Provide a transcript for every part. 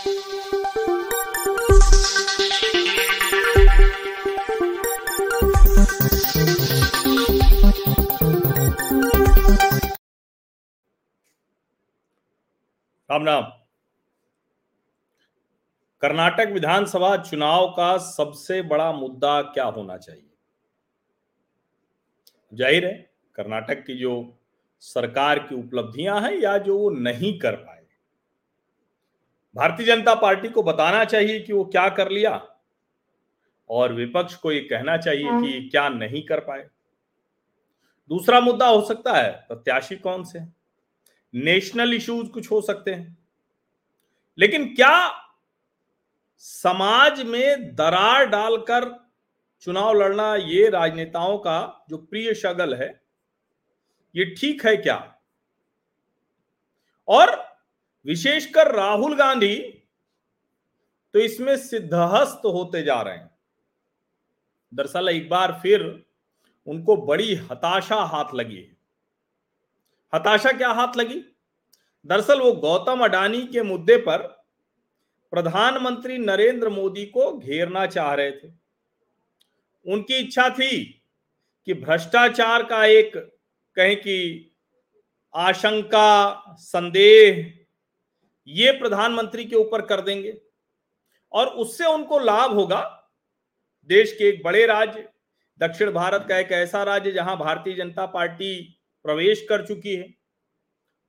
राम राम। कर्नाटक विधानसभा चुनाव का सबसे बड़ा मुद्दा क्या होना चाहिए? ज़ाहिर है, कर्नाटक की जो सरकार की उपलब्धियाँ हैं या जो वो नहीं कर पाए भारतीय जनता पार्टी को बताना चाहिए कि वो क्या कर लिया और विपक्ष को ये कहना चाहिए कि क्या नहीं कर पाए। दूसरा मुद्दा हो सकता है प्रत्याशी कौन से? नेशनल इश्यूज़ कुछ हो सकते हैं। लेकिन क्या समाज में दरार डालकर चुनाव लड़ना ये राजनेताओं का जो प्रिय शगल है ये ठीक है क्या? और विशेषकर राहुल गांधी तो इसमें सिद्धहस्त होते जा रहे हैं। दरअसल एक बार फिर उनको बड़ी हताशा हाथ लगी है। हताशा क्या हाथ लगी? दरअसल वो गौतम अडानी के मुद्दे पर प्रधानमंत्री नरेंद्र मोदी को घेरना चाह रहे थे। उनकी इच्छा थी कि भ्रष्टाचार का एक कहें कि आशंका, संदेह ये प्रधानमंत्री के ऊपर कर देंगे। और उससे उनको लाभ होगा। देश के एक बड़े राज्य, दक्षिण भारत का एक ऐसा राज्य जहाँ भारतीय जनता पार्टी प्रवेश कर चुकी है।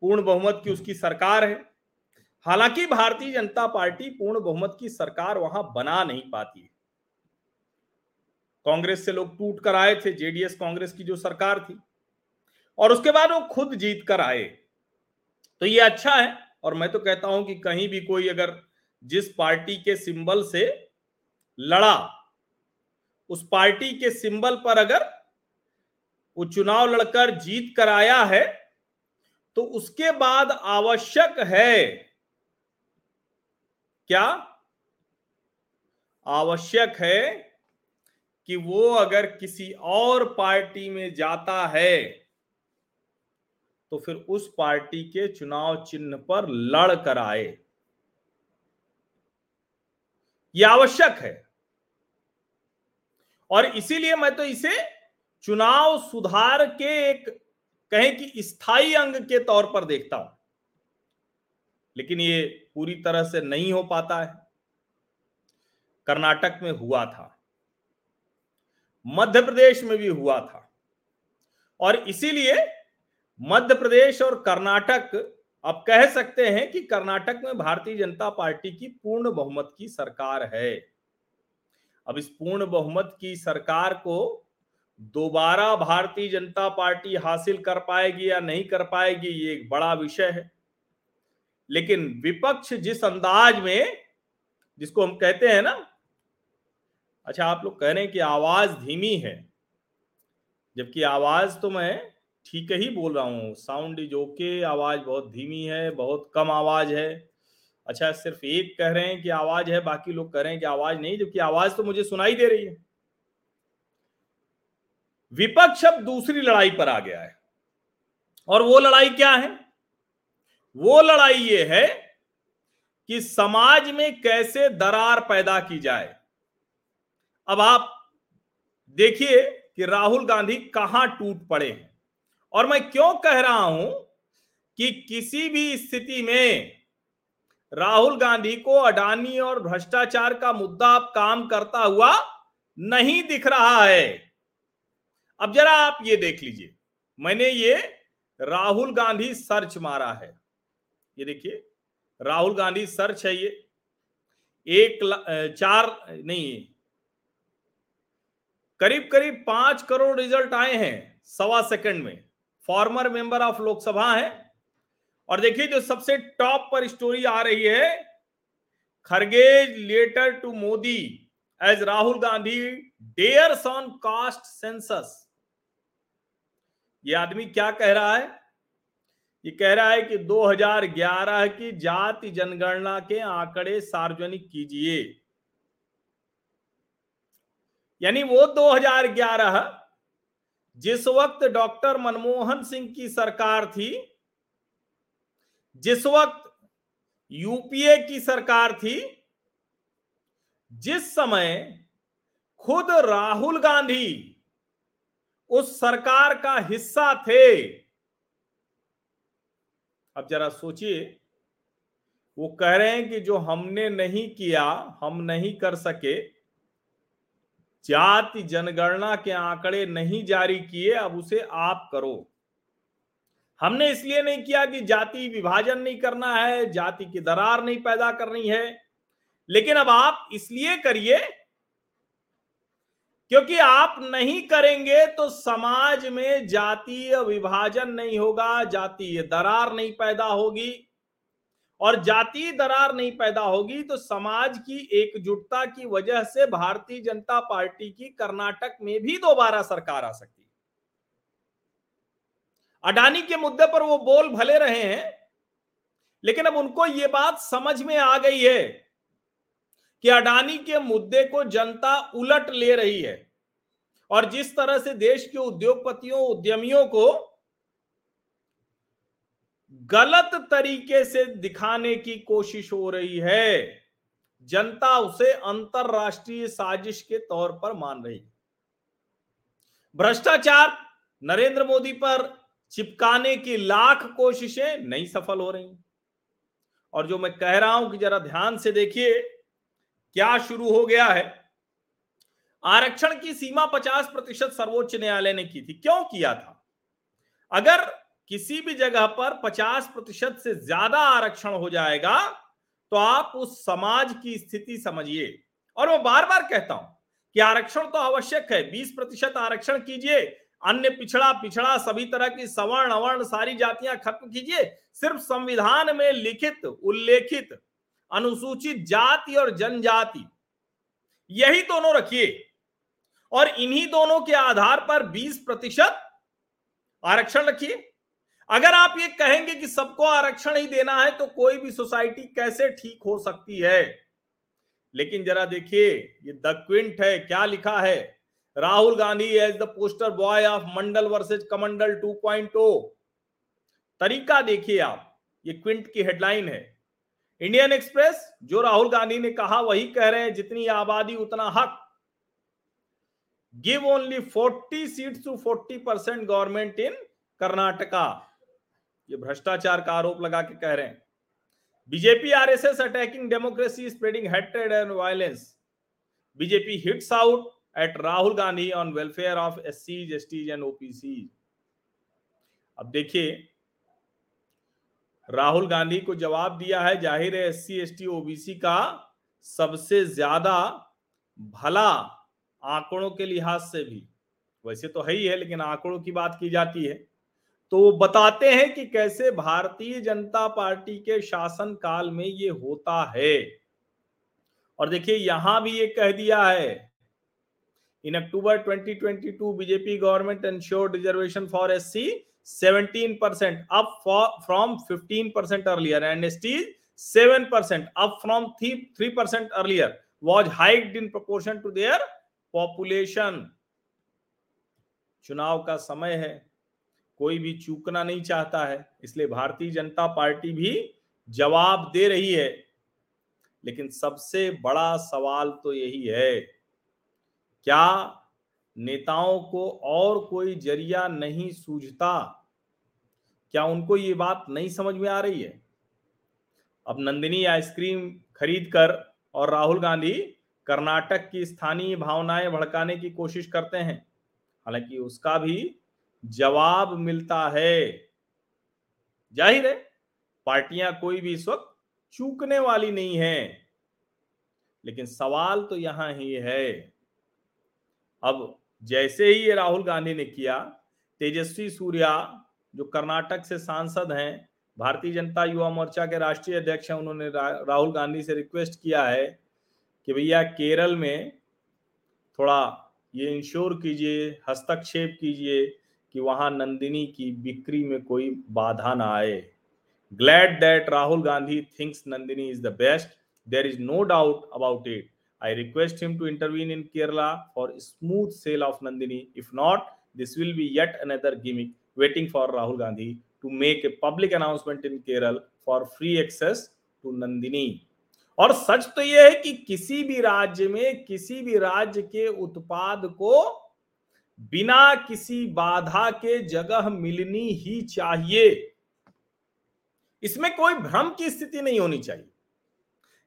पूर्ण बहुमत की उसकी सरकार है। हालाँकि भारतीय जनता पार्टी पूर्ण बहुमत की सरकार वहाँ बना नहीं पाती है। कांग्रेस से लोग टूट कर आए थे, जेडीएस कांग्रेस की जो सरकार थी। और उसके बाद वो खुद जीत कर आए। तो ये अच्छा है और मैं तो कहता हूँ कि कहीं भी कोई अगर जिस पार्टी के सिंबल से लड़ा, उस पार्टी के सिंबल पर अगर वो चुनाव लड़कर जीत कर आया है तो उसके बाद आवश्यक है क्या? आवश्यक है कि वो अगर किसी और पार्टी में जाता है तो फिर उस पार्टी के चुनाव चिन्ह पर लड़ कर आए। यह आवश्यक है। और इसीलिए मैं तो इसे चुनाव सुधार के एक कहें कि स्थायी अंग के तौर पर देखता हूँ। लेकिन ये पूरी तरह से नहीं हो पाता है। कर्नाटक में हुआ था। मध्य प्रदेश में भी हुआ था। और इसीलिए मध्य प्रदेश और कर्नाटक अब कह सकते हैं कि कर्नाटक में भारतीय जनता पार्टी की पूर्ण बहुमत की सरकार है। अब इस पूर्ण बहुमत की सरकार को दोबारा भारतीय जनता पार्टी हासिल कर पाएगी या नहीं कर पाएगी, ये एक बड़ा विषय है। लेकिन विपक्ष जिस अंदाज में, जिसको हम कहते हैं ना अच्छा आप लोग कह रहे हैं कि आवाज़ धीमी है, जबकि आवाज़ तो मैं ठीक ही बोल रहा हूँ। साउंड इज़ ओके, आवाज़ बहुत धीमी है, बहुत कम आवाज़ है। अच्छा सिर्फ़ एक कह रहे हैं कि आवाज़ है, बाकी लोग कह रहे हैं कि आवाज़ नहीं, जबकि आवाज़ तो मुझे सुनाई दे रही है। विपक्ष अब दूसरी लड़ाई पर आ गया है। और वो लड़ाई क्या है? वो लड़ाई ये है कि समाज में कैसे दरार पैदा की जाए। अब आप देखिए कि राहुल गांधी कहाँ टूट पड़े हैं। और मैं क्यों कह रहा हूँ कि किसी भी स्थिति में राहुल गांधी को अडानी और भ्रष्टाचार का मुद्दा अब काम करता हुआ नहीं दिख रहा है। अब जरा आप ये देख लीजिए। मैंने ये राहुल गांधी सर्च मारा है। ये देखिए, राहुल गांधी सर्च है ये। एक चार, नहीं करीब करीब पाँच करोड़ रिज़ल्ट आए हैं सवा सेकंड में। फॉर्मर मेंबर ऑफ़ लोकसभा है। और देखिए, जो सबसे टॉप पर स्टोरी आ रही है, Kharge's letter to Modi as Rahul Gandhi dares on caste census ये आदमी क्या कह रहा है? ये कह रहा है कि 2011 की जाति जनगणना के आंकड़े सार्वजनिक कीजिए। यानी वो 2011 जिस वक्त डॉक्टर मनमोहन सिंह की सरकार थी, जिस वक्त यूपीए की सरकार थी, जिस समय खुद राहुल गांधी उस सरकार का हिस्सा थे। अब जरा सोचिए, वो कह रहे हैं कि जो हमने नहीं किया, हम नहीं कर सके जाति जनगणना के आंकड़े नहीं जारी किए, अब उसे आप करो। हमने इसलिए नहीं किया कि जाति विभाजन नहीं करना है, जाति की दरार नहीं पैदा करनी है। लेकिन अब आप इसलिए करिए, क्योंकि आप नहीं करेंगे तो समाज में जातीय विभाजन नहीं होगा, जातीय दरार नहीं पैदा होगी। और जातीय दरार नहीं पैदा होगी तो समाज की एकजुटता की वजह से भारतीय जनता पार्टी की कर्नाटक में भी दोबारा सरकार आ सकती है। अडानी के मुद्दे पर वो बोल भले रहे हैं, लेकिन अब उनको ये बात समझ में आ गई है कि अडानी के मुद्दे को जनता उलट ले रही है। और जिस तरह से देश के उद्योगपतियों, उद्यमियों को गलत तरीके से दिखाने की कोशिश हो रही है। जनता उसे अंतरराष्ट्रीय साजिश के तौर पर मान रही भ्रष्टाचार नरेंद्र मोदी पर चिपकाने की लाख कोशिशें नहीं सफल हो रही और जो मैं कह रहा हूँ कि जरा ध्यान से देखिए, क्या शुरू हो गया है? आरक्षण की सीमा 50 प्रतिशत सर्वोच्च न्यायालय ने की थी। क्यों किया था? अगर किसी भी जगह पर 50 प्रतिशत से ज़्यादा आरक्षण हो जाएगा तो आप उस समाज की स्थिति समझिए। और मैं बार बार कहता हूँ कि आरक्षण तो आवश्यक है 20 प्रतिशत आरक्षण कीजिए, अन्य पिछड़ा पिछड़ा सभी तरह की सवर्ण अवर्ण सारी जातियाँ खत्म कीजिए, सिर्फ़ संविधान में लिखित, उल्लेखित, अनुसूचित जाति और जनजाति, यही दोनों रखिए। और इन्हीं दोनों के आधार पर 20 प्रतिशत आरक्षण रखिए। अगर आप ये कहेंगे कि सबको आरक्षण ही देना है तो कोई भी सोसाइटी कैसे ठीक हो सकती है? लेकिन जरा देखिए, ये द क्विंट है, क्या लिखा है? Rahul Gandhi as the poster boy of Mandal versus Kamandal 2.0 तरीका देखिए आप, ये क्विंट की हेडलाइन है। इंडियन एक्सप्रेस, जो राहुल गांधी ने कहा, वही कह रहे हैं, जितनी आबादी, उतना हक। Give only 40 seats to 40 percent government in Karnataka ये भ्रष्टाचार का आरोप लगा के कह रहे हैं। BJP RSS attacking democracy spreading hatred and violence BJP hits out at Rahul Gandhi on welfare of S C S T and OBC अब देखिए, राहुल गांधी को जवाब दिया है ज़ाहिर है S C S T OBC का सबसे ज़्यादा भला आंकड़ों के लिहाज से भी। वैसे तो है ही है, लेकिन आंकड़ों की बात की जाती है। तो बताते हैं कि कैसे भारतीय जनता पार्टी के शासन काल में ये होता है। और देखिए, यहाँ भी ये कह दिया है in October 2022 BJP government ensured reservation for S C 17 percent up from 15 percent earlier and S T seven percent up from three percent earlier was hiked in proportion to their population चुनाव का समय है। कोई भी चूकना नहीं चाहता है, इसलिए भारतीय जनता पार्टी भी जवाब दे रही है। लेकिन सबसे बड़ा सवाल तो यही है, क्या नेताओं को और कोई ज़रिया नहीं सूझता? क्या उनको ये बात नहीं समझ में आ रही है? अब नंदिनी आइसक्रीम खरीद कर और राहुल गांधी कर्नाटक की स्थानीय भावनाएँ भड़काने की कोशिश करते हैं। हालाँकि उसका भी जवाब मिलता है। ज़ाहिर है पार्टियाँ कोई भी इस वक्त चूकने वाली नहीं है। लेकिन सवाल तो यहाँ ही है। अब जैसे ही ये राहुल गांधी ने किया तेजस्वी सूर्या जो कर्नाटक से सांसद हैं भारतीय जनता युवा मोर्चा के राष्ट्रीय अध्यक्ष हैं उन्होंने रा, राहुल गांधी से रिक्वेस्ट किया है कि भैया केरल में थोड़ा ये इंश्योर कीजिए हस्तक्षेप कीजिए कि वहाँ नंदिनी की बिक्री में कोई बाधा ना आए। Glad that Rahul Gandhi thinks Nandini is the best there is no doubt about it I request him to intervene in Kerala for smooth sale of Nandini if not this will be yet another gimmick waiting for Rahul Gandhi to make a public announcement in Kerala for free access to Nandini और सच तो यह है कि किसी भी राज्य में, किसी भी राज्य के उत्पाद को बिना किसी बाधा के जगह मिलनी ही चाहिए। इसमें कोई भ्रम की स्थिति नहीं होनी चाहिए।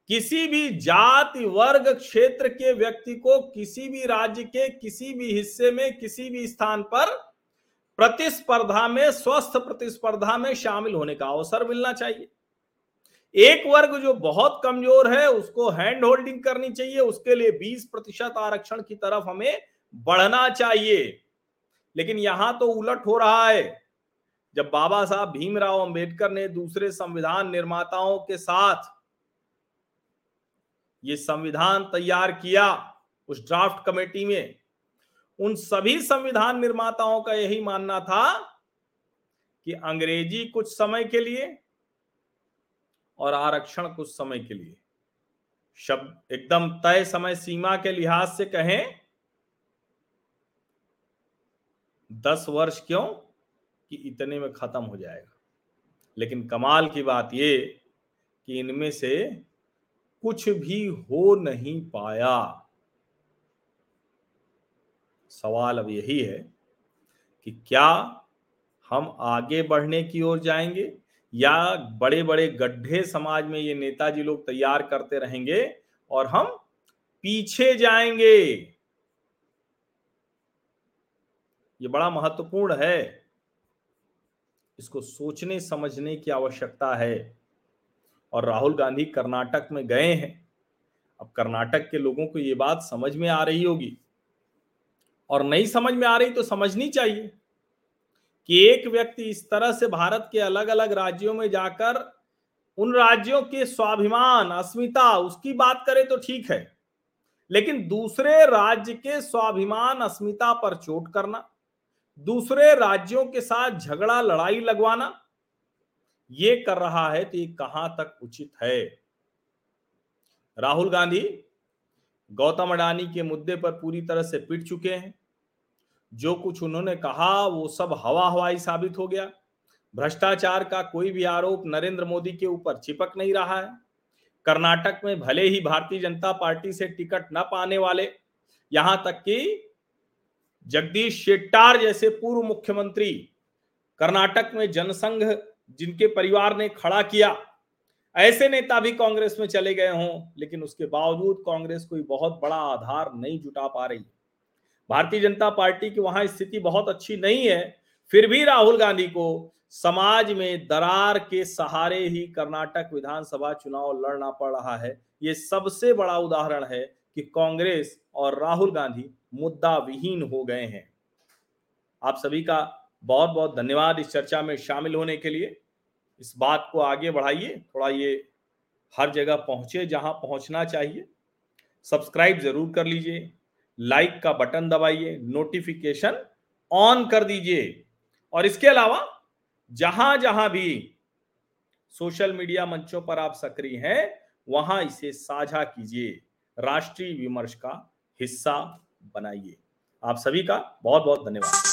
किसी भी जाति, वर्ग, क्षेत्र के व्यक्ति को किसी भी राज्य के किसी भी हिस्से में, किसी भी स्थान पर प्रतिस्पर्धा में, स्वस्थ प्रतिस्पर्धा में शामिल होने का अवसर मिलना चाहिए। एक वर्ग जो बहुत कमज़ोर है, उसको हैंड होल्डिंग करनी चाहिए, उसके लिए 20 प्रतिशत आरक्षण की तरफ़ हमें बढ़ना चाहिए। लेकिन यहाँ तो उलट हो रहा है। जब बाबा साहब भीमराव अंबेडकर ने दूसरे संविधान निर्माताओं के साथ ये संविधान तैयार किया उस ड्राफ्ट कमेटी में, उन सभी संविधान निर्माताओं का यही मानना था कि अंग्रेज़ी कुछ समय के लिए और आरक्षण कुछ समय के लिए। शब्द एकदम तय समय सीमा के लिहाज से कहें दस वर्ष क्यों? कि इतने में खत्म हो जाएगा। लेकिन कमाल की बात ये कि इनमें से कुछ भी हो नहीं पाया। सवाल अब यही है कि क्या हम आगे बढ़ने की ओर जाएँगे या बड़े बड़े गड्ढे समाज में ये नेताजी लोग तैयार करते रहेंगे और हम पीछे जाएँगे? ये बड़ा महत्वपूर्ण है। इसको सोचने, समझने की आवश्यकता है। और राहुल गांधी कर्नाटक में गए हैं। अब कर्नाटक के लोगों को ये बात समझ में आ रही होगी। और नहीं समझ में आ रही तो समझनी चाहिए कि एक व्यक्ति इस तरह से भारत के अलग अलग राज्यों में जाकर उन राज्यों के स्वाभिमान, अस्मिता, उसकी बात करे तो ठीक है। लेकिन दूसरे राज्य के स्वाभिमान, अस्मिता पर चोट करना। दूसरे राज्यों के साथ झगड़ा, लड़ाई लगवाना। ये कर रहा है तो ये कहाँ तक उचित है? राहुल गांधी गौतम अडानी के मुद्दे पर पूरी तरह से पिट चुके हैं। जो कुछ उन्होंने कहा, वो सब हवा हवाई साबित हो गया। भ्रष्टाचार का कोई भी आरोप नरेंद्र मोदी के ऊपर चिपक नहीं रहा है। कर्नाटक में भले ही भारतीय जनता पार्टी से टिकट न पाने वाले, यहाँ तक कि जगदीश शेट्टार जैसे पूर्व मुख्यमंत्री कर्नाटक में जनसंघ जिनके परिवार ने खड़ा किया। ऐसे नेता भी कांग्रेस में चले गए हों, लेकिन उसके बावजूद कांग्रेस कोई बहुत बड़ा आधार नहीं जुटा पा रही। भारतीय जनता पार्टी की वहाँ स्थिति बहुत अच्छी नहीं है, फिर भी राहुल गांधी को समाज में दरार के सहारे ही कर्नाटक विधानसभा चुनाव लड़ना पड़ रहा है। ये सबसे बड़ा उदाहरण है कि कांग्रेस और राहुल गांधी मुद्दा विहीन हो गए हैं। आप सभी का बहुत बहुत धन्यवाद इस चर्चा में शामिल होने के लिए। इस बात को आगे बढ़ाइए, थोड़ा ये हर जगह पहुँचे जहाँ पहुँचना चाहिए। सब्सक्राइब ज़रूर कर लीजिए, लाइक का बटन दबाइए, नोटिफिकेशन ऑन कर दीजिए। और इसके अलावा जहाँ जहाँ भी सोशल मीडिया मंचों पर आप सक्रिय हैं, वहाँ इसे साझा कीजिए। राष्ट्रीय विमर्श का हिस्सा बनाइए आप सभी का बहुत बहुत धन्यवाद